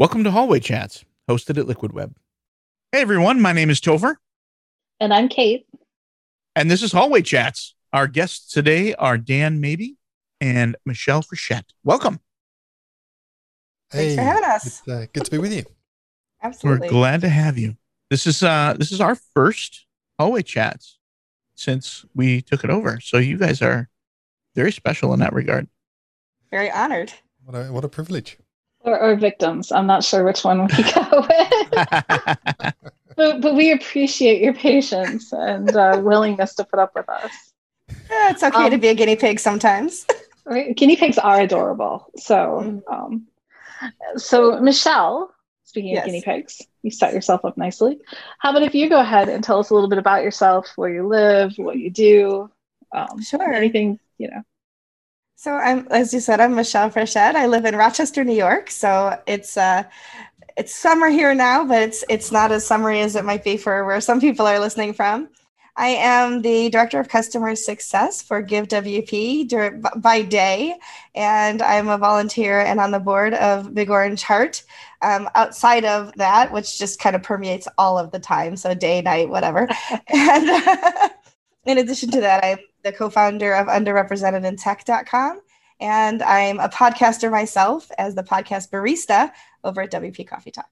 Welcome to Hallway Chats, hosted at Liquid Web. Hey everyone, my name is Topher, And I'm Kate. and this is Hallway Chats. Our guests today are Dan Maby and Michelle Frechette. Welcome. Thanks for having us. It's uh, good to be with you. Absolutely. We're glad to have you. This is uh this is our first Hallway Chats since we took it over. So you guys are very special in that regard. Very honored. What a what a privilege. Or, or victims. I'm not sure which one we go with. but, but we appreciate your patience and uh, willingness to put up with us. Eh, it's okay Um, to be a guinea pig sometimes. Right? Guinea pigs are adorable. So, um, so Michelle, speaking Yes. of guinea pigs, you set yourself up nicely. How about if you go ahead and tell us a little bit about yourself, where you live, what you do, um, Sure. anything, you know. So I'm, as you said, I'm Michelle Frechette. I live in Rochester, New York. So it's uh, it's summer here now, but it's it's not as summery as it might be for where some people are listening from. I am the director of customer success for Give WP by day, and I'm a volunteer and on the board of Big Orange Heart. Um, outside of that, which just kind of permeates all of the time, so day, night, whatever. and in addition to that, I'm the co-founder of underrepresentedintech.com and i'm a podcaster myself as the podcast barista over at wp coffee talk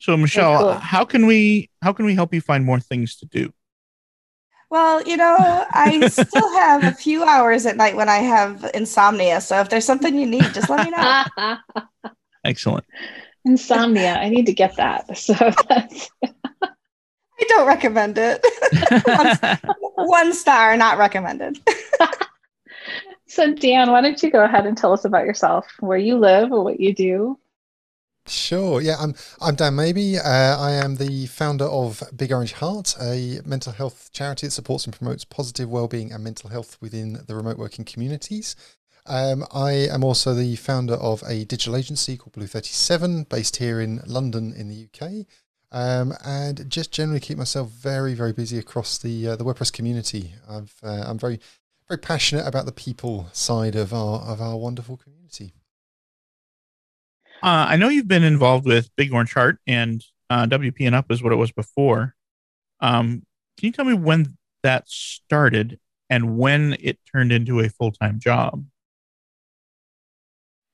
so Michelle, cool. how can we how can we help you find more things to do? well you know i still have a few hours at night when i have insomnia so if there's something you need just let me know Excellent. Insomnia. I need to get that. So that's i don't recommend it one star not recommended So, Dan, why don't you go ahead and tell us about yourself, where you live, or what you do? Sure. Yeah, I'm I'm Dan Maby. Uh, I am the founder of Big Orange Heart, a mental health charity that supports and promotes positive well-being and mental health within the remote working communities. Um, I am also the founder of a digital agency called Blue 37, based here in London in the UK. Um, and just generally keep myself very, very busy across the uh, the WordPress community. I've, uh, I'm very, very passionate about the people side of our of our wonderful community. Uh, I know you've been involved with Big Orange Heart and uh, WP and Up is what it was before. Um, can you tell me when that started and when it turned into a full time job?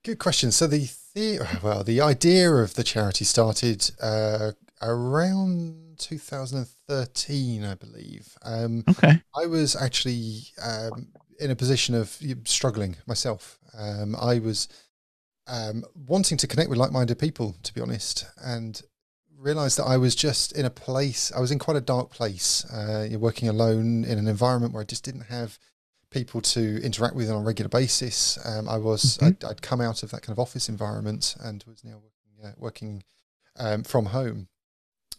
Good question. So the, the well, the idea of the charity started uh, around 2013, I believe. Um, Okay. I was actually um, in a position of struggling myself. Um, I was um, wanting to connect with like-minded people, to be honest, and realized that I was just in a place. I was in quite a dark place. Uh, you're working alone in an environment where I just didn't have people to interact with on a regular basis. Um, I was Mhm. I'd, I'd come out of that kind of office environment and was now working, uh, working um, from home.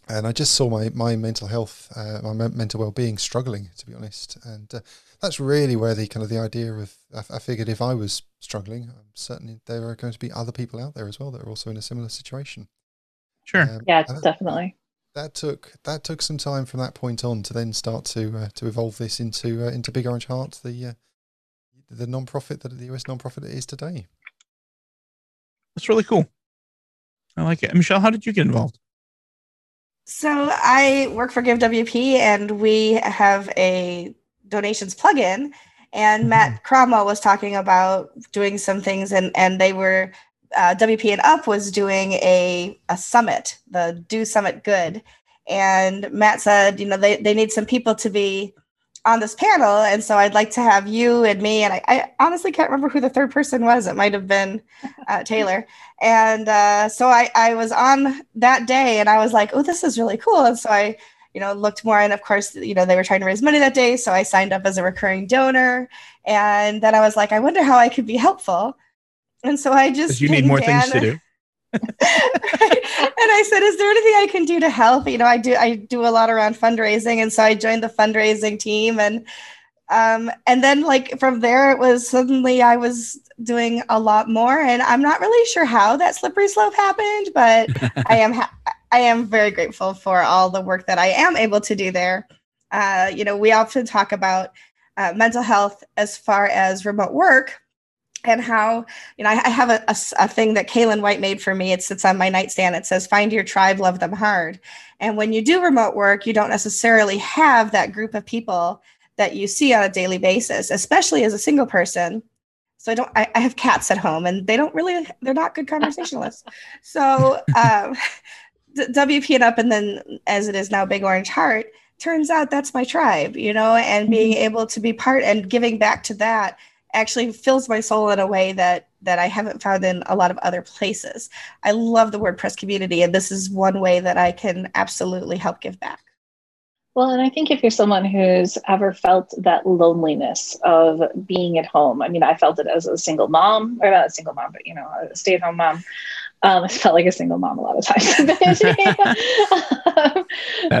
And I just saw my my mental health, uh, my men- mental well being struggling, to be honest. And uh, that's really where the kind of the idea of I, I figured if I was struggling, um, certainly there are going to be other people out there as well that are also in a similar situation. Sure. Um, Yeah, that- definitely. that took that took some time from that point on to then start to uh, to evolve this into uh, into Big Orange Heart, the uh, the non-profit that the US non-profit it is today. That's really cool. I like it. Michelle, how did you get involved? So I work for Give WP, and we have a donations plugin. And Matt Cromwell was talking about doing some things, and and they were uh, WP and Up was doing a a summit, the Do Something Good. And Matt said, you know, they they need some people to be on this panel, and so I'd like to have you and me. And I, I honestly can't remember who the third person was. It might have been uh, Taylor and uh, so I, I was on that day and i was like oh this is really cool and so i you know looked more and of course you know they were trying to raise money that day so i signed up as a recurring donor and then i was like i wonder how i could be helpful and so i just you need pinged more things to do. And I said, "Is there anything I can do to help?" You know, I do. I do a lot around fundraising, and so I joined the fundraising team, and um, and then like from there, it was suddenly I was doing a lot more, and I'm not really sure how that slippery slope happened, but I am ha- I am very grateful for all the work that I am able to do there. Uh, you know, we often talk about uh, mental health as far as remote work, and how you know I, I have a, a, a, thing that Kaylin White made for me. It sits on my nightstand. It says, "Find your tribe, love them hard." And when you do remote work, you don't necessarily have that group of people that you see on a daily basis, especially as a single person. So I don't. I, I have cats at home, and they don't really. They're not good conversationalists. so um, WP and up, and then as it is now, Big Orange Heart. Turns out that's my tribe, you know, and being mm-hmm. able to be part and giving back to that actually fills my soul in a way that that I haven't found in a lot of other places. I love the WordPress community, and this is one way that I can absolutely help give back. Well, and I think if you're someone who's ever felt that loneliness of being at home, I mean, I felt it as a single mom, or not a single mom, but you know, a stay at home mom. Um, I felt like a single mom a lot of times. um, That's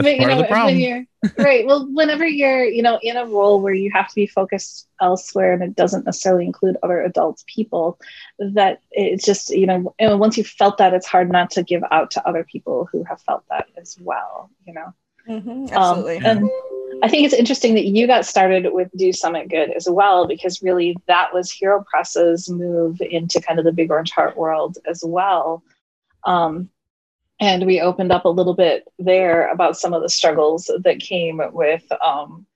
but, part know, of the problem. right. Well, whenever you're, you know, in a role where you have to be focused elsewhere and it doesn't necessarily include other adult people, that it's just, you know, and once you've felt that, it's hard not to give out to other people who have felt that as well, you know. Mm-hmm, um, absolutely. Um, and I think it's interesting that you got started with Do Something Good as well, because really that was Hero Press's move into kind of the Big Orange Heart world as well. Um, and we opened up a little bit there about some of the struggles that came with um,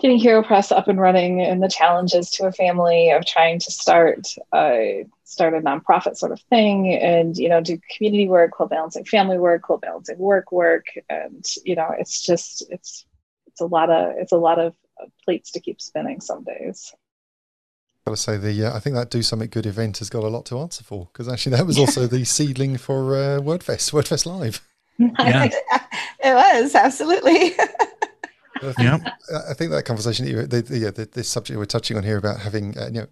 getting Hero Press up and running and the challenges to a family of trying to start a start a nonprofit sort of thing and you know do community work while balancing family work while balancing work work and you know it's just it's it's a lot of it's a lot of plates to keep spinning some days gotta say the uh, I think that do something good event has got a lot to answer for because actually that was also the seedling for uh, WordFest WordFest Live. Yeah. it was absolutely. I think, yeah, I think that conversation, the, the, yeah, the, this subject we're touching on here about having, uh, you know,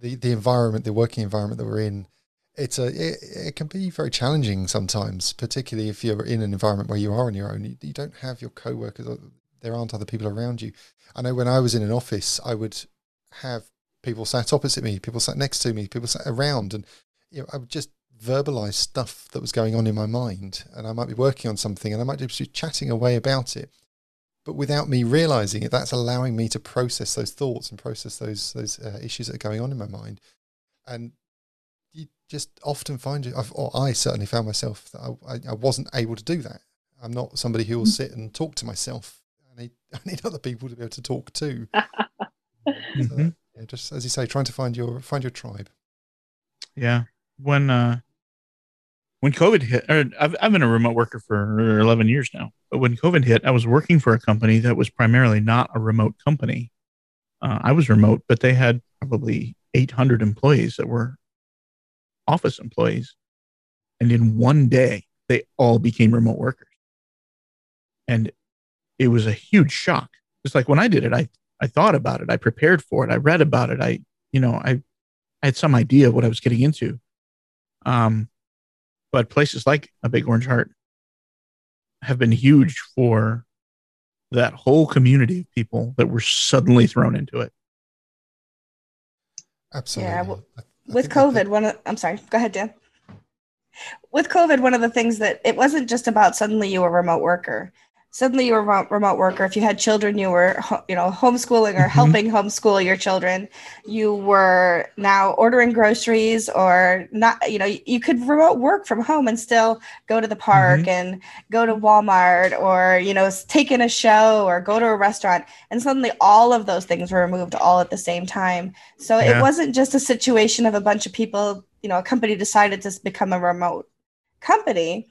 the the environment, the working environment that we're in, it's a it, it, can be very challenging sometimes, particularly if you're in an environment where you are on your own. You, you don't have your co-workers, there aren't other people around you. I know when I was in an office, I would have people sat opposite me, people sat next to me, people sat around, and you know, I would just verbalize stuff that was going on in my mind, and I might be working on something, and I might just be chatting away about it but without me realizing it, that's allowing me to process those thoughts and process those those uh, issues that are going on in my mind. And just often find it, or I certainly found myself that I, I wasn't able to do that. I'm not somebody who will mm. sit and talk to myself. I need I need other people to be able to talk to. mm-hmm. yeah, just as you say, trying to find your find your tribe. Yeah, when uh, when COVID hit, I've, I've been a remote worker for 11 years now, but when COVID hit, I was working for a company that was primarily not a remote company. Uh, I was remote, but they had probably 800 employees that were office employees. And in one day, they all became remote workers. And it was a huge shock. It's like when I did it, I, I thought about it, I prepared for it, I read about it, I, you know, I, I had some idea of what I was getting into. Um, but places like a Big Orange Heart have been huge for that whole community of people that were suddenly thrown into it. Absolutely. Yeah. Well, with COVID, one of, I'm sorry, go ahead, Dan. With COVID, one of the things that it wasn't just about suddenly you were a remote worker suddenly you were a remote worker if you had children you were you know homeschooling or mm-hmm. helping homeschool your children you were now ordering groceries or not you know you could remote work from home and still go to the park mm-hmm. and go to walmart or you know take in a show or go to a restaurant and suddenly all of those things were removed all at the same time so yeah. it wasn't just a situation of a bunch of people you know a company decided to become a remote company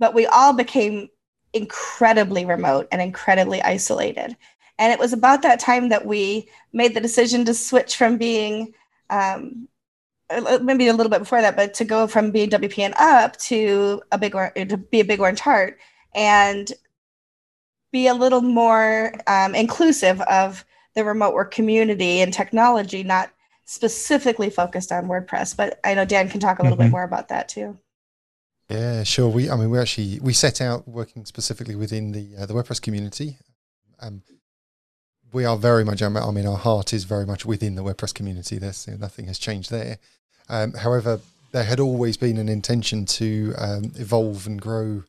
but we all became incredibly remote and incredibly isolated. And it was about that time that we made the decision to switch from being, um, maybe a little bit before that, but to go from being WP and Up to a big or to be a big orange heart and be a little more um, inclusive of the remote work community and technology, not specifically focused on WordPress. But I know Dan can talk a little mm-hmm. bit more about that too. Yeah, sure. We, I mean, we actually we set out working specifically within the uh, the WordPress community. Um, we are very much. I mean, our heart is very much within the WordPress community. There's you know, nothing has changed there. Um, however, there had always been an intention to um, evolve and grow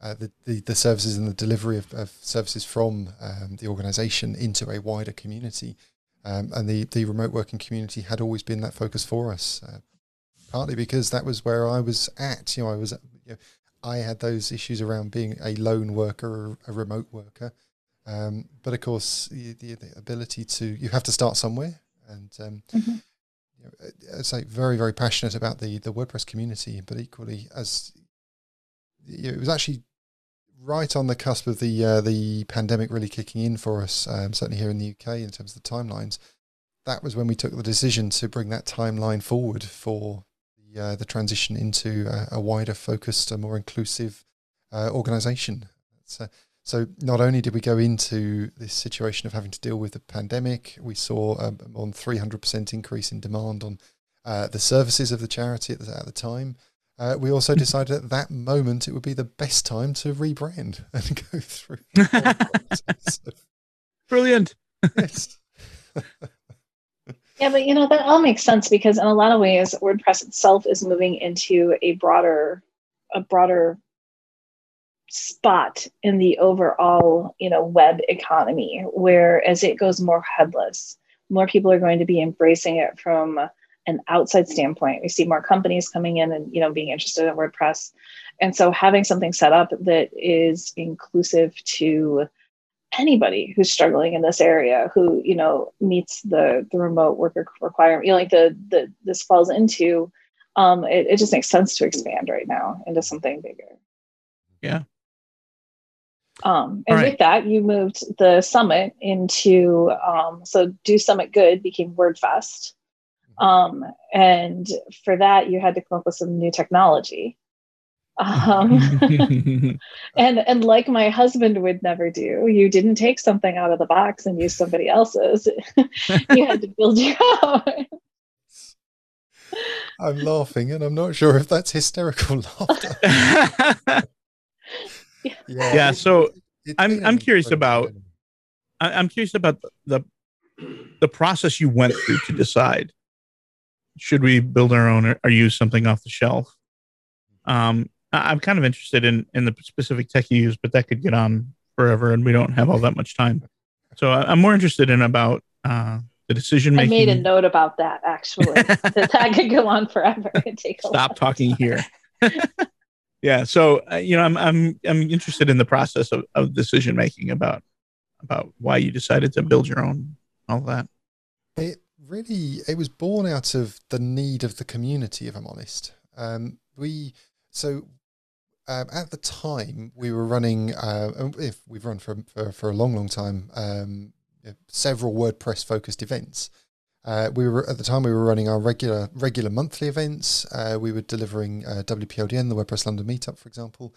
uh, the, the, the services and the delivery of, of services from um, the organisation into a wider community. Um, and the, the remote working community had always been that focus for us, uh, partly because that was where I was at. You know, I was, you know, I had those issues around being a lone worker, a remote worker. Um, but of course, the, the, the, ability to you have to start somewhere, and um, mm-hmm. you know, I say very very passionate about the the WordPress community, but equally as you know, it was actually right on the cusp of the uh, the pandemic really kicking in for us, um, certainly here in the UK in terms of the timelines. That was when we took the decision to bring that timeline forward for the uh, the transition into a, a, wider, focused, a more inclusive uh, organisation. So, so not only did we go into this situation of having to deal with the pandemic, we saw um, on 300% increase in demand on uh, the services of the charity at the, at the time. Uh, we also decided at that moment it would be the best time to rebrand and go through. Brilliant. yes. yeah, but you know that all makes sense because in a lot of ways, WordPress itself is moving into a broader, a broader spot in the overall, you know, web economy. Where as it goes more headless, more people are going to be embracing it from an outside standpoint. We see more companies coming in and you know being interested in WordPress, and so having something set up that is inclusive to anybody who's struggling in this area who you know meets the the remote worker requirement you know like the the this falls into um it, it just makes sense to expand right now into something bigger yeah um and right. with that you moved the summit into um so do something good became wordfest um, and for that, you had to come up with some new technology. Um, and and like my husband would never do, you didn't take something out of the box and use somebody else's. you had to build your own. I'm laughing, and I'm not sure if that's hysterical laughter. yeah. yeah. So it, I'm I'm curious about I'm curious about the the process you went through to decide should we build our own or, or use something off the shelf? Um, I'm kind of interested in in the specific tech you use, but that could get on forever, and we don't have all that much time. So I'm more interested in about uh, the decision making. I made a note about that actually. that that could go on forever. take Stop talking here. yeah. So uh, you know, I'm I'm I'm interested in the process of, of decision making about about why you decided to build your own all that. It really it was born out of the need of the community if i'm honest um, we so um, at the time we were running uh, if we've run for, for, for a long long time um, several wordpress focused events. Uh, we were at the time we were running our regular regular monthly events. Uh, we were delivering uh, wpldn the wordpress london meetup for example.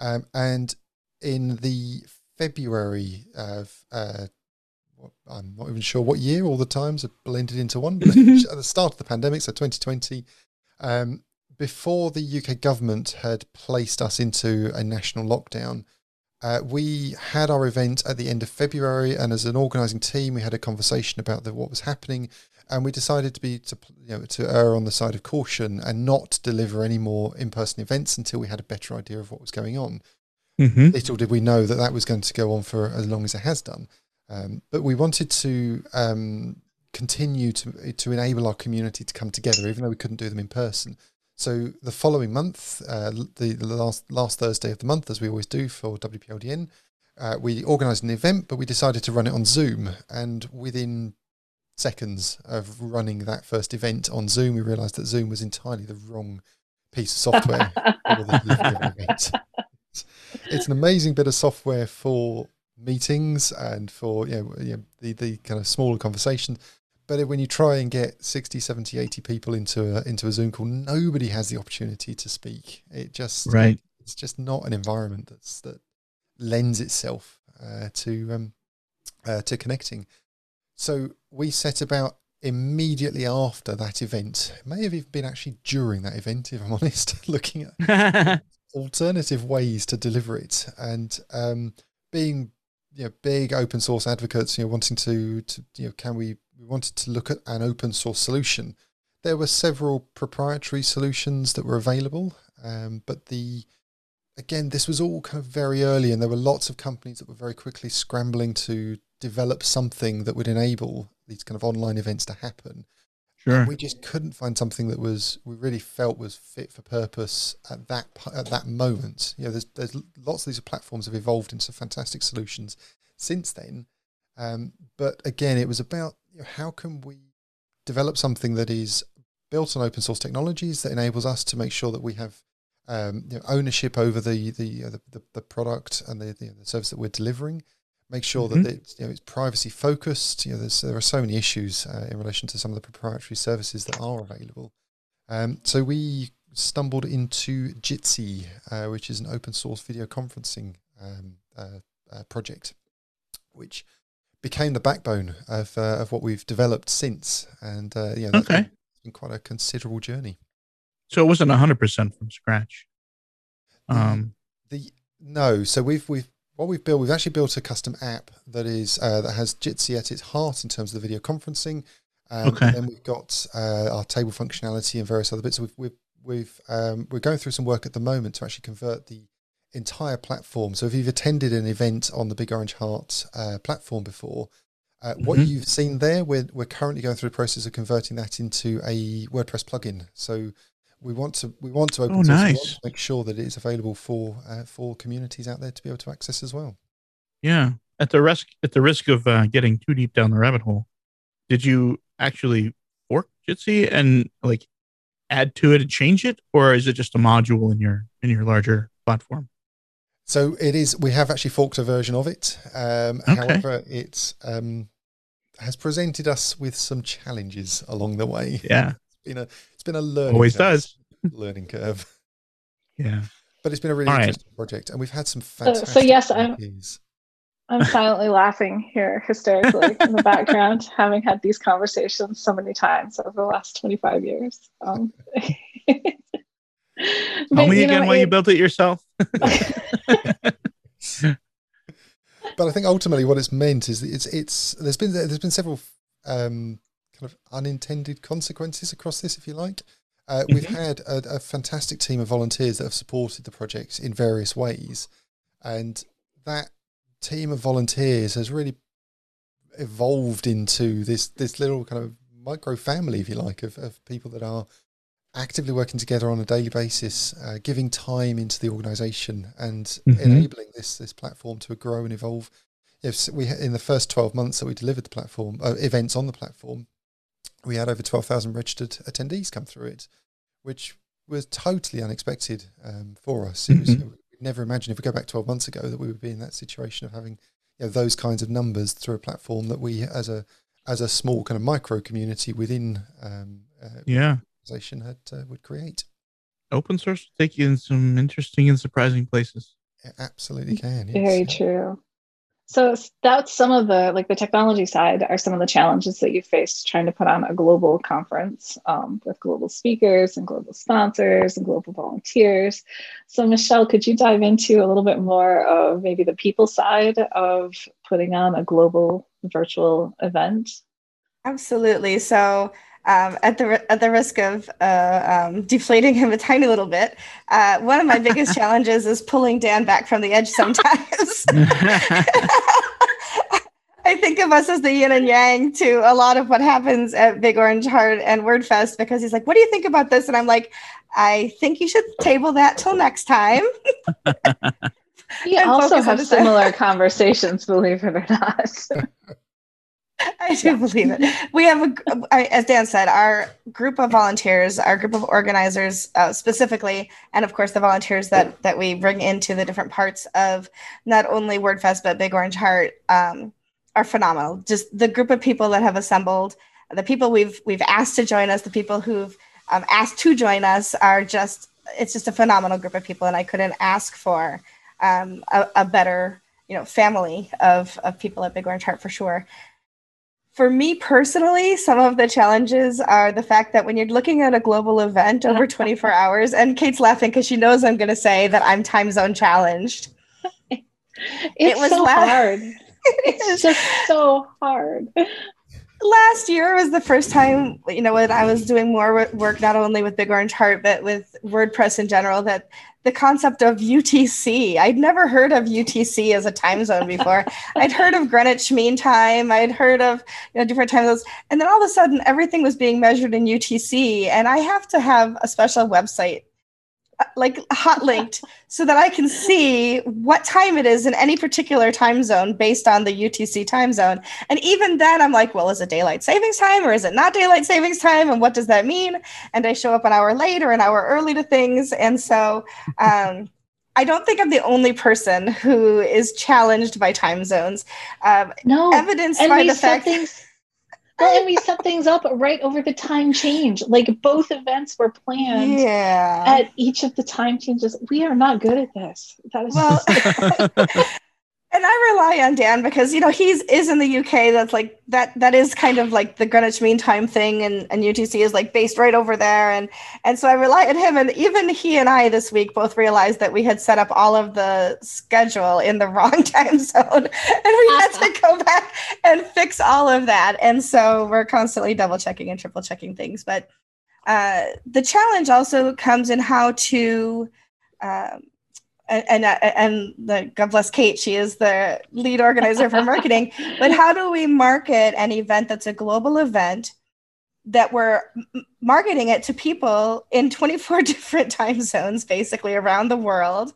Um, and in the february of uh, I'm not even sure what year all the times are blended into one, but at the start of the pandemic, so 2020, um, before the UK government had placed us into a national lockdown, uh, we had our event at the end of February, and as an organising team, we had a conversation about the, what was happening, and we decided to be to you know to err on the side of caution and not deliver any more in-person events until we had a better idea of what was going on. Mm-hmm. Little did we know that that was going to go on for as long as it has done. Um, but we wanted to um, continue to to enable our community to come together, even though we couldn't do them in person. So the following month, uh, the, the, last last Thursday of the month, as we always do for WPLDN, uh, we organised an event, but we decided to run it on Zoom. And within seconds of running that first event on Zoom, we realised that Zoom was entirely the wrong piece of software for the of event. It's an amazing bit of software for meetings and for you know, you know, the, the kind of smaller conversations. But when you try and get 60, 70, 80 people into a, into a Zoom call, nobody has the opportunity to speak. It just right. It's just not an environment that's that lends itself uh, to um, uh, to connecting. So we set about immediately after that event. It may have even been actually during that event, if I'm honest, looking at alternative ways to deliver it and um, being you know, big open source advocates, you know, wanting to, to, you know, can we, we wanted to look at an open source solution. There were several proprietary solutions that were available, um, but the, again, this was all kind of very early and there were lots of companies that were very quickly scrambling to develop something that would enable these kind of online events to happen. Sure. We just couldn't find something that was we really felt was fit for purpose at that at that moment. You know, there's there's lots of these platforms have evolved into fantastic solutions since then, um, but again, it was about you know, how can we develop something that is built on open source technologies that enables us to make sure that we have um, you know, ownership over the the, uh, the the product and the, the, the service that we're delivering. Make sure mm-hmm. that it's, you know, it's privacy focused. You know, there's, there are so many issues uh, in relation to some of the proprietary services that are available. Um, so we stumbled into Jitsi, uh, which is an open source video conferencing um, uh, uh project, which became the backbone of uh, of what we've developed since. And uh, yeah, okay. been quite a considerable journey. So it wasn't hundred percent from scratch. Um, the, the no, so we've we've what we've built, we've actually built a custom app that is uh, that has Jitsi at its heart in terms of the video conferencing. Um, okay. And then we've got uh, our table functionality and various other bits. So we've we've, we've um, we're going through some work at the moment to actually convert the entire platform. So if you've attended an event on the Big Orange Heart uh, platform before, uh, mm-hmm. what you've seen there, we're, we're currently going through the process of converting that into a WordPress plugin. So we want to we want to open oh, nice. to make sure that it is available for uh, for communities out there to be able to access as well. Yeah, at the risk at the risk of uh, getting too deep down the rabbit hole, did you actually fork Jitsi and like add to it and change it, or is it just a module in your in your larger platform? So it is. We have actually forked a version of it. Um, okay. However, it um, has presented us with some challenges along the way. Yeah, it's been a it's been a learning always curve, does learning curve. Yeah, but it's been a really All interesting right. project, and we've had some fantastic. So, so yes, I'm. I'm silently laughing here hysterically in the background, having had these conversations so many times over the last 25 years. Um, Tell me again know, why it, you built it yourself. but I think ultimately what it's meant is it's it's there's been there's been several um, kind of unintended consequences across this, if you like. Uh, we've mm-hmm. had a, a, fantastic team of volunteers that have supported the project in various ways, and that team of volunteers has really evolved into this this little kind of micro family, if you like, of, of people that are actively working together on a daily basis, uh, giving time into the organisation and mm-hmm. enabling this this platform to grow and evolve. If we in the first twelve months that we delivered the platform uh, events on the platform, we had over twelve thousand registered attendees come through it, which was totally unexpected um, for us. It was mm-hmm. we'd never imagined if we go back twelve months ago that we would be in that situation of having you know, those kinds of numbers through a platform that we as a as a small kind of micro community within um, uh, yeah organization had uh, would create. Open source will take you in some interesting and surprising places. It absolutely can. Yes. Very true. So that's some of the like the technology side are some of the challenges that you faced trying to put on a global conference um, with global speakers and global sponsors and global volunteers. So Michelle, could you dive into a little bit more of maybe the people side of putting on a global virtual event? Absolutely. So um, at the at the risk of uh, um, deflating him a tiny little bit, uh, one of my biggest challenges is pulling Dan back from the edge sometimes. I think of us as the yin and yang to a lot of what happens at Big Orange Heart and WordFest because he's like, "What do you think about this?" And I'm like, "I think you should table that till next time." We also have similar conversations, believe it or not. I do yeah. believe it. We have, a, as Dan said, our group of volunteers, our group of organizers uh, specifically, and of course the volunteers that that we bring into the different parts of not only WordFest but Big Orange Heart um, are phenomenal. Just the group of people that have assembled, the people we've we've asked to join us, the people who've um, asked to join us are just it's just a phenomenal group of people, and I couldn't ask for um, a, a better you know family of of people at Big Orange Heart for sure for me personally, some of the challenges are the fact that when you're looking at a global event over 24 hours, and Kate's laughing because she knows I'm going to say that I'm time zone challenged. It was so hard. it's just so hard. last year was the first time, you know, when I was doing more work, not only with Big Orange Heart, but with WordPress in general, that the concept of UTC. I'd never heard of UTC as a time zone before. I'd heard of Greenwich Mean Time. I'd heard of you know different time zones, and then all of a sudden everything was being measured in UTC, and I have to have a special website like hot linked so that I can see what time it is in any particular time zone based on the UTC time zone. And even then, I'm like, well, is it daylight savings time or is it not daylight savings time? And what does that mean? And I show up an hour late or an hour early to things. And so, um, I don't think I'm the only person who is challenged by time zones. Um, no, evidenced by the fact. Things- well, and we set things up right over the time change. Like both events were planned yeah. at each of the time changes. We are not good at this. That is well, and I rely on Dan because you know he's is in the UK. That's like that. That is kind of like the Greenwich Mean Time thing, and, and UTC is like based right over there, and and so I rely on him. And even he and I this week both realized that we had set up all of the schedule in the wrong time zone, and we had to go back and fix all of that. And so we're constantly double checking and triple checking things. But uh, the challenge also comes in how to. Um, and and, uh, and the God bless Kate, she is the lead organizer for marketing. but how do we market an event that's a global event that we're marketing it to people in 24 different time zones, basically around the world,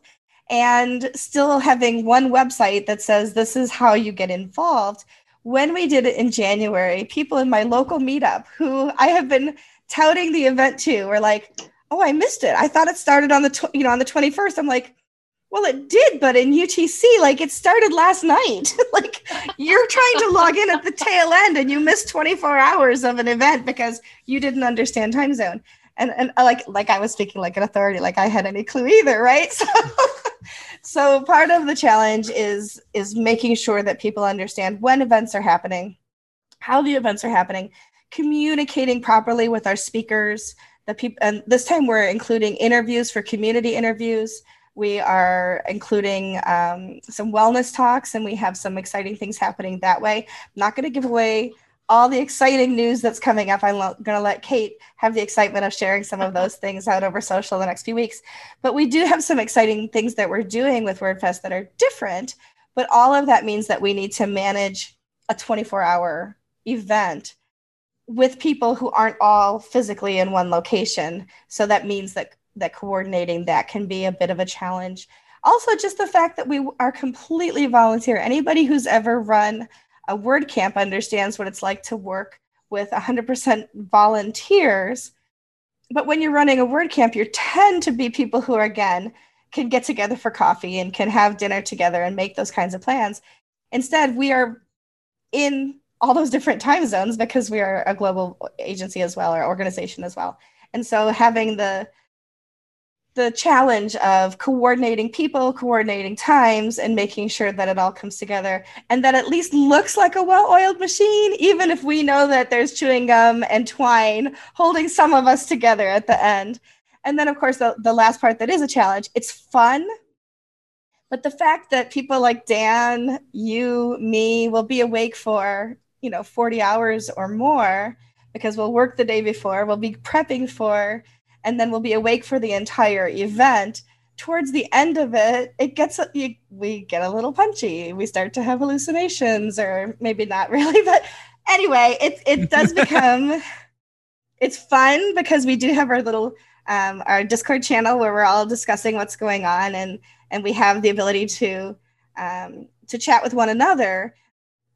and still having one website that says this is how you get involved? When we did it in January, people in my local meetup who I have been touting the event to were like, "Oh, I missed it. I thought it started on the tw- you know on the 21st." I'm like, well, it did, but in UTC, like it started last night. like you're trying to log in at the tail end and you missed 24 hours of an event because you didn't understand time zone. And and uh, like like I was speaking like an authority, like I had any clue either, right? So so part of the challenge is is making sure that people understand when events are happening, how the events are happening, communicating properly with our speakers, the people and this time we're including interviews for community interviews we are including um, some wellness talks, and we have some exciting things happening that way. I'm not going to give away all the exciting news that's coming up. I'm lo- going to let Kate have the excitement of sharing some of those things out over social the next few weeks. But we do have some exciting things that we're doing with WordFest that are different. But all of that means that we need to manage a 24 hour event with people who aren't all physically in one location. So that means that that coordinating that can be a bit of a challenge. Also, just the fact that we are completely volunteer. Anybody who's ever run a WordCamp understands what it's like to work with 100% volunteers. But when you're running a WordCamp, you tend to be people who, are, again, can get together for coffee and can have dinner together and make those kinds of plans. Instead, we are in all those different time zones because we are a global agency as well, or organization as well. And so having the the challenge of coordinating people, coordinating times, and making sure that it all comes together and that at least looks like a well oiled machine, even if we know that there's chewing gum and twine holding some of us together at the end. And then, of course, the, the last part that is a challenge it's fun. But the fact that people like Dan, you, me will be awake for, you know, 40 hours or more because we'll work the day before, we'll be prepping for and then we'll be awake for the entire event. Towards the end of it it gets you, we get a little punchy. We start to have hallucinations or maybe not really but anyway it, it does become it's fun because we do have our little um, our discord channel where we're all discussing what's going on and and we have the ability to um, to chat with one another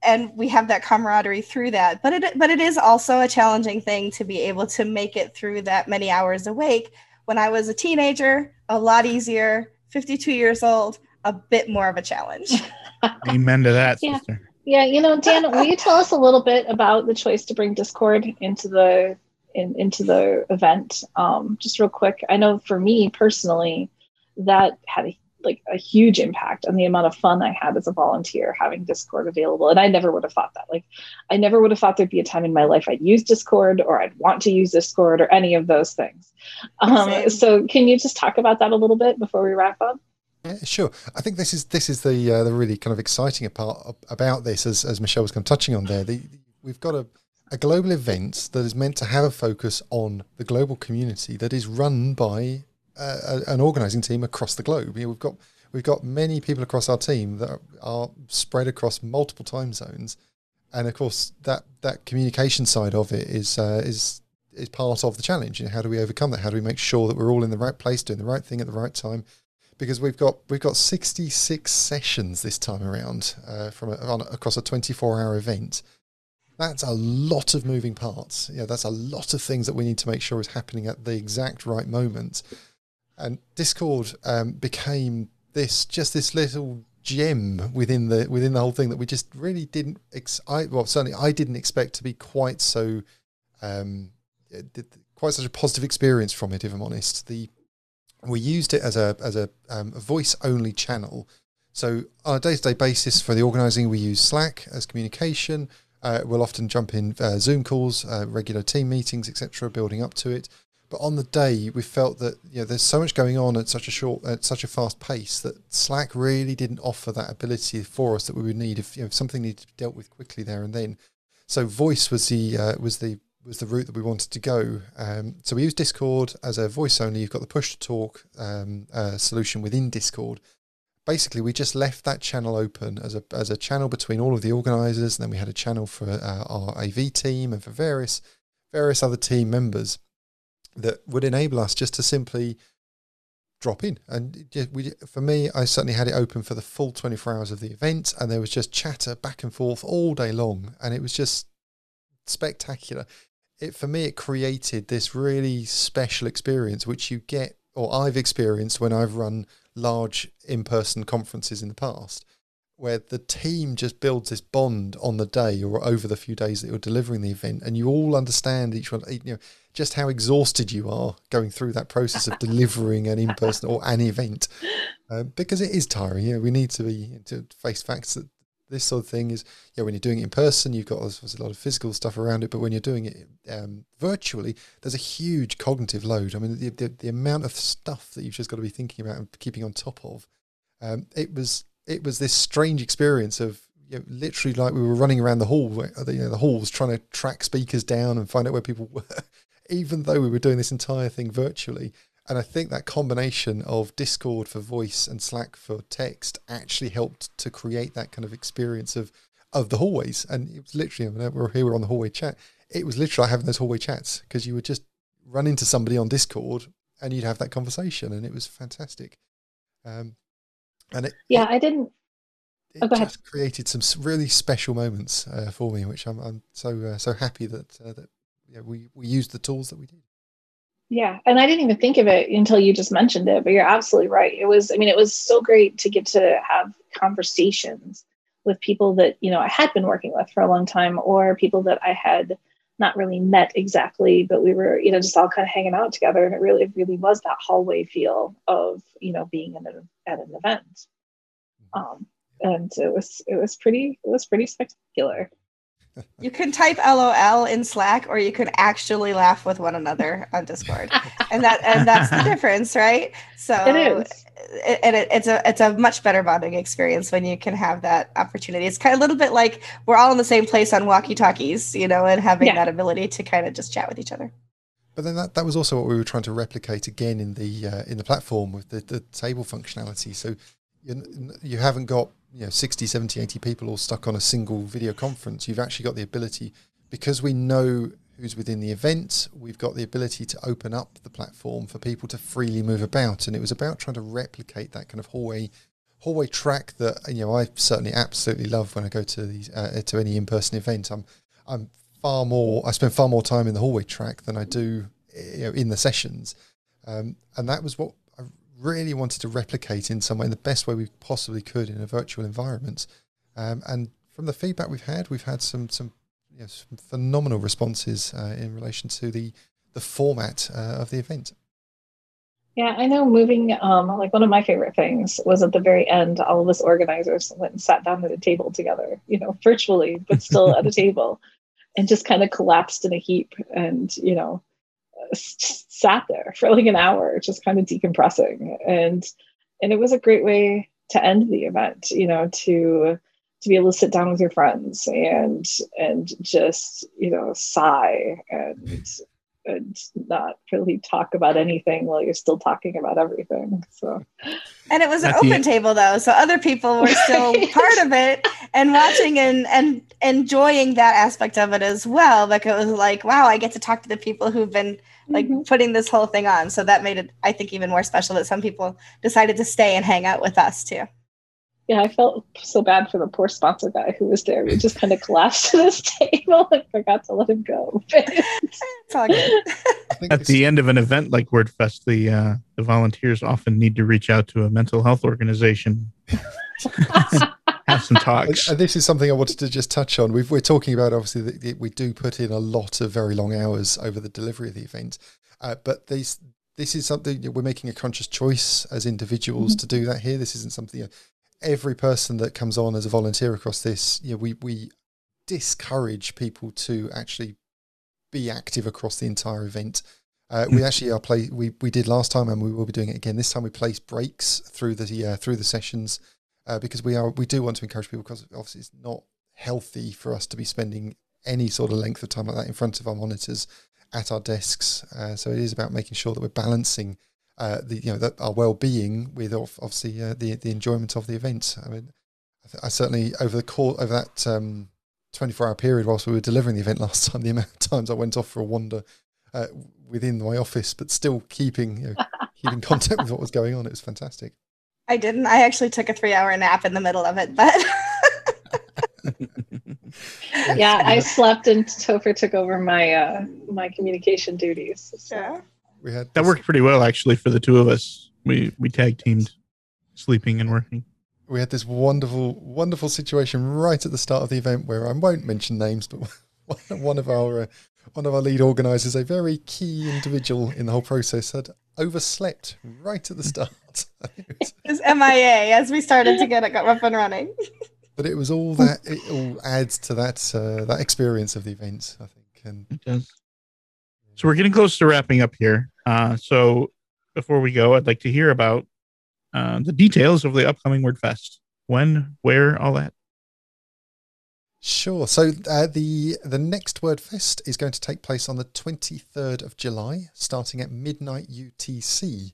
and we have that camaraderie through that. But it but it is also a challenging thing to be able to make it through that many hours awake. When i was a teenager a lot easier. 52 years old a bit more of a challenge. Amen to that yeah. sister. Yeah you know dan will you tell us a little bit about the choice to bring discord into the in, into the event? Um, just real quick i know for me personally that had a like a huge impact on the amount of fun I had as a volunteer having Discord available. And I never would have thought that. Like, I never would have thought there'd be a time in my life I'd use Discord or I'd want to use Discord or any of those things. Um, so, can you just talk about that a little bit before we wrap up? Yeah, sure. I think this is this is the uh, the really kind of exciting part about this, as as Michelle was kind of touching on there. The, we've got a a global event that is meant to have a focus on the global community that is run by an organizing team across the globe. You know, we've got we've got many people across our team that are spread across multiple time zones, and of course that that communication side of it is uh, is is part of the challenge. You know, how do we overcome that? How do we make sure that we're all in the right place, doing the right thing at the right time? Because we've got we've got 66 sessions this time around uh, from a, on, across a 24 hour event. That's a lot of moving parts. Yeah, that's a lot of things that we need to make sure is happening at the exact right moment. And Discord um, became this just this little gem within the within the whole thing that we just really didn't. Ex- I well certainly I didn't expect to be quite so um, quite such a positive experience from it. If I'm honest, the we used it as a as a, um, a voice only channel. So on a day to day basis for the organising, we use Slack as communication. Uh, we'll often jump in uh, Zoom calls, uh, regular team meetings, etc., building up to it. But on the day, we felt that you know there's so much going on at such a short, at such a fast pace that Slack really didn't offer that ability for us that we would need if you know if something needed to be dealt with quickly there and then. So voice was the uh, was the was the route that we wanted to go. Um, so we use Discord as a voice only. You've got the push to talk um, uh, solution within Discord. Basically, we just left that channel open as a as a channel between all of the organisers, and then we had a channel for uh, our AV team and for various various other team members that would enable us just to simply drop in. And we, for me, I certainly had it open for the full 24 hours of the event, and there was just chatter back and forth all day long, and it was just spectacular it for me it created this really special experience which you get or I've experienced when I've run large in-person conferences in the past where the team just builds this bond on the day or over the few days that you're delivering the event and you all understand each one you know just how exhausted you are going through that process of delivering an in-person or an event uh, because it is tiring yeah we need to be to face facts that this sort of thing is, yeah, when you're doing it in person, you've got a lot of physical stuff around it, but when you're doing it um, virtually, there's a huge cognitive load. I mean, the, the, the, amount of stuff that you've just got to be thinking about and keeping on top of. Um, it was it was this strange experience of you know, literally like we were running around the hall, you know, the halls trying to track speakers down and find out where people were, even though we were doing this entire thing virtually. And I think that combination of Discord for voice and Slack for text actually helped to create that kind of experience of of the hallways. And it was literally, I mean, we're here, we're on the hallway chat. It was literally having those hallway chats because you would just run into somebody on Discord and you'd have that conversation, and it was fantastic. Um, and it yeah, I didn't. It oh, just created some really special moments uh, for me, which I'm, I'm so uh, so happy that uh, that yeah, we we used the tools that we did. Yeah. And I didn't even think of it until you just mentioned it, but you're absolutely right. It was, I mean, it was so great to get to have conversations with people that, you know, I had been working with for a long time or people that I had not really met exactly, but we were, you know, just all kind of hanging out together. And it really, really was that hallway feel of, you know, being in an, at an event. Mm-hmm. Um, and it was, it was pretty, it was pretty spectacular you can type LOL in Slack, or you can actually laugh with one another on Discord, and that and that's the difference, right? So it is, and it, it's a it's a much better bonding experience when you can have that opportunity. It's kind of a little bit like we're all in the same place on walkie talkies, you know, and having yeah. that ability to kind of just chat with each other. But then that, that was also what we were trying to replicate again in the uh, in the platform with the, the table functionality. So you, you haven't got you know 60 70 80 people all stuck on a single video conference. You've actually got the ability because we know who's within the event we've got the ability to open up the platform for people to freely move about. And it was about trying to replicate that kind of hallway hallway track that you know I certainly absolutely love when I go to these uh, to any in-person event. I'm I'm far more I spend far more time in the hallway track than I do you know, in the sessions. Um, and that was what really wanted to replicate in some way in the best way we possibly could in a virtual environment. Um, and from the feedback we've had, we've had some some, you know, some phenomenal responses uh, in relation to the the format uh, of the event. Yeah, I know moving, um, like one of my favorite things was at the very end, all of us organizers went and sat down at a table together, you know, virtually, but still at a table and just kind of collapsed in a heap and, you know, sat there for like an hour, just kind of decompressing. And and it was a great way to end the event, you know, to to be able to sit down with your friends and and just you know sigh and mm-hmm. And not really talk about anything while you're still talking about everything. So, and it was an open table though, so other people were still part of it and watching and and enjoying that aspect of it as well. Like it was like, wow, I get to talk to the people who've been like mm-hmm. putting this whole thing on. So that made it, I think, even more special that some people decided to stay and hang out with us too yeah, I felt so bad for the poor sponsor guy who was there. We just kind of collapsed to this table and forgot to let him go. it's all good. At the end of an event like WordFest, the uh, the volunteers often need to reach out to a mental health organization. have some talks. And this is something I wanted to just touch on. we are talking about obviously that we do put in a lot of very long hours over the delivery of the event, uh, but these this is something we're making a conscious choice as individuals mm-hmm. to do that here. This isn't something every person that comes on as a volunteer across this, you know, we we discourage people to actually be active across the entire event. Uh, we hmm. actually are play we we did last time and we will be doing it again. This time we place breaks through the uh, through the sessions uh, because we are we do want to encourage people because obviously it's not healthy for us to be spending any sort of length of time like that in front of our monitors at our desks. Uh, so it is about making sure that we're balancing uh, the you know that our well-being with obviously uh, the the enjoyment of the event. I mean, I, th- I certainly over the course over that um, 24-hour period whilst we were delivering the event last time, the amount of times I went off for a wander uh, within my office, but still keeping you know, keeping contact with what was going on. It was fantastic. I didn't. I actually took a three-hour nap in the middle of it, but. yeah, I slept and Topher took over my uh, my communication duties. So. Yeah we had that worked pretty well actually for the two of us. We we tag teamed sleeping and working. We had this wonderful, wonderful situation right at the start of the event where I won't mention names, but one of our uh, one of our lead organisers, a very key individual in the whole process, had overslept right at the start. it was MIA as we started to get it got up and running. but it was all that it all adds to that uh, that experience of the event, I think. And it does. So we're getting close to wrapping up here. Uh, so before we go, I'd like to hear about uh, the details of the upcoming WordFest. When, where, all that. Sure. So uh, the the next WordFest is going to take place on the 23rd of July, starting at midnight UTC.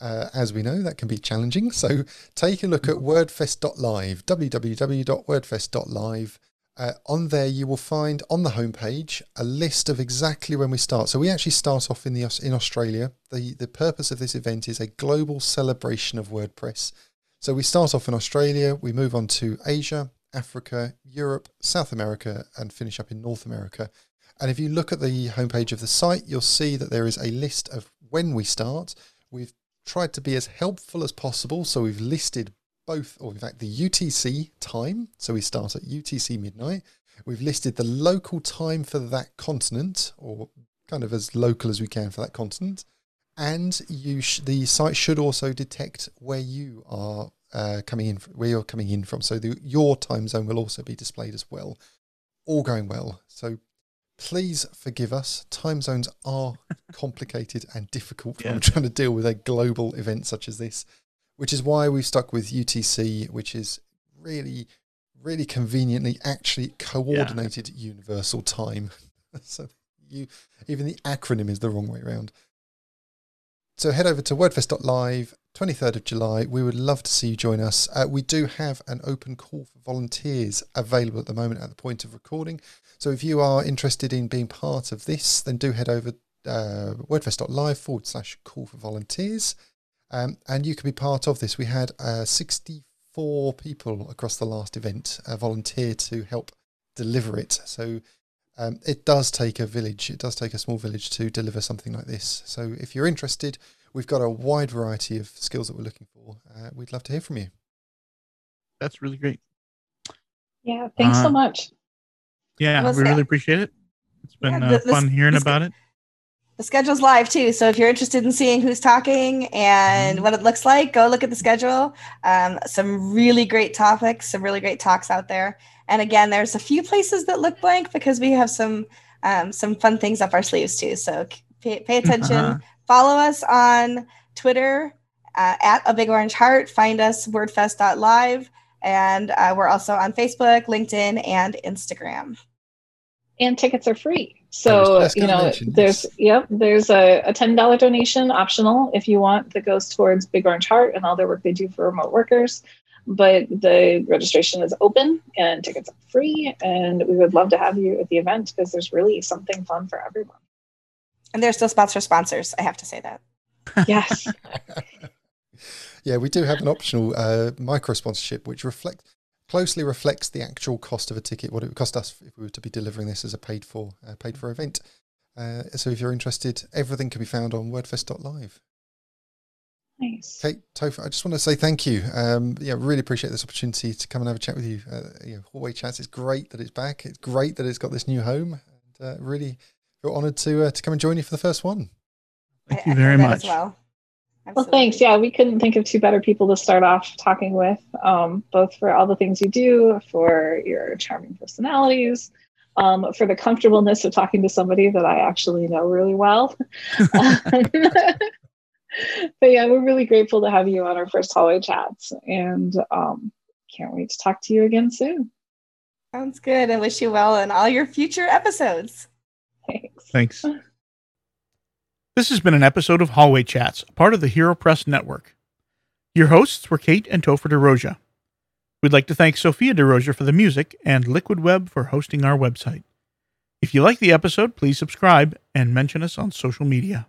Uh, as we know, that can be challenging. So take a look at wordfest.live, www.wordfest.live, uh, on there, you will find on the homepage a list of exactly when we start. So we actually start off in the in Australia. The the purpose of this event is a global celebration of WordPress. So we start off in Australia, we move on to Asia, Africa, Europe, South America, and finish up in North America. And if you look at the homepage of the site, you'll see that there is a list of when we start. We've tried to be as helpful as possible, so we've listed both, or in fact, the UTC time. So we start at UTC midnight. We've listed the local time for that continent, or kind of as local as we can for that continent. And you sh- the site should also detect where you are uh, coming in, where you're coming in from. So the, your time zone will also be displayed as well. All going well. So please forgive us. Time zones are complicated and difficult yeah. when trying to deal with a global event such as this which is why we've stuck with UTC, which is really, really conveniently actually coordinated yeah. universal time. so you even the acronym is the wrong way around. So head over to wordfest.live, 23rd of July. We would love to see you join us. Uh, we do have an open call for volunteers available at the moment at the point of recording. So if you are interested in being part of this, then do head over uh, wordfest.live forward slash call for volunteers. Um, and you can be part of this. We had uh, 64 people across the last event uh, volunteer to help deliver it. So um, it does take a village, it does take a small village to deliver something like this. So if you're interested, we've got a wide variety of skills that we're looking for. Uh, we'd love to hear from you. That's really great. Yeah, thanks so uh, much. Yeah, we really appreciate it. It's been yeah, uh, the, fun hearing about it the schedule's live too. So if you're interested in seeing who's talking and mm-hmm. what it looks like, go look at the schedule. Um, some really great topics, some really great talks out there. And again, there's a few places that look blank because we have some um, some fun things up our sleeves too. So pay, pay attention. Uh-huh. Follow us on Twitter uh, at a big orange heart. Find us wordfest.live And uh, we're also on Facebook, LinkedIn, and Instagram. And tickets are free. So, you know, there's, yes. yep, there's a, a $10 donation optional if you want that goes towards Big Orange Heart and all their work they do for remote workers. But the registration is open and tickets are free and we would love to have you at the event because there's really something fun for everyone. And there's still spots for sponsors i have to say that. Yes. Yeah we do have an optional uh, micro sponsorship which reflects closely reflects the actual cost of a ticket what it would cost us if we were to be delivering this as a paid for uh, paid for event uh, so if you're interested everything can be found on wordfest.live Nice. Kate Topher, I just want to say thank you. Um, yeah, really appreciate this opportunity to come and have a chat with you. Uh, you know, Hallway Chats. It's great that it's back. It's great that it's got this new home. And uh, really feel honoured to uh, to come and join you for the first one. Thank I, you very much. well. Well, thanks. Yeah, we couldn't think of two better people to start off talking with, um, both for all the things you do, for your charming personalities, um, for the comfortableness of talking to somebody that I actually know really well. but yeah, we're really grateful to have you on our first hallway chats and um, can't wait to talk to you again soon. Sounds good. I wish you well in all your future episodes. Thanks. Thanks. This has been an episode of Hallway Chats, part of the Hero Press Network. Your hosts were Kate and Topher DeRosia. We'd like to thank Sophia DeRosia for the music and Liquid Web for hosting our website. If you like the episode, please subscribe and mention us on social media.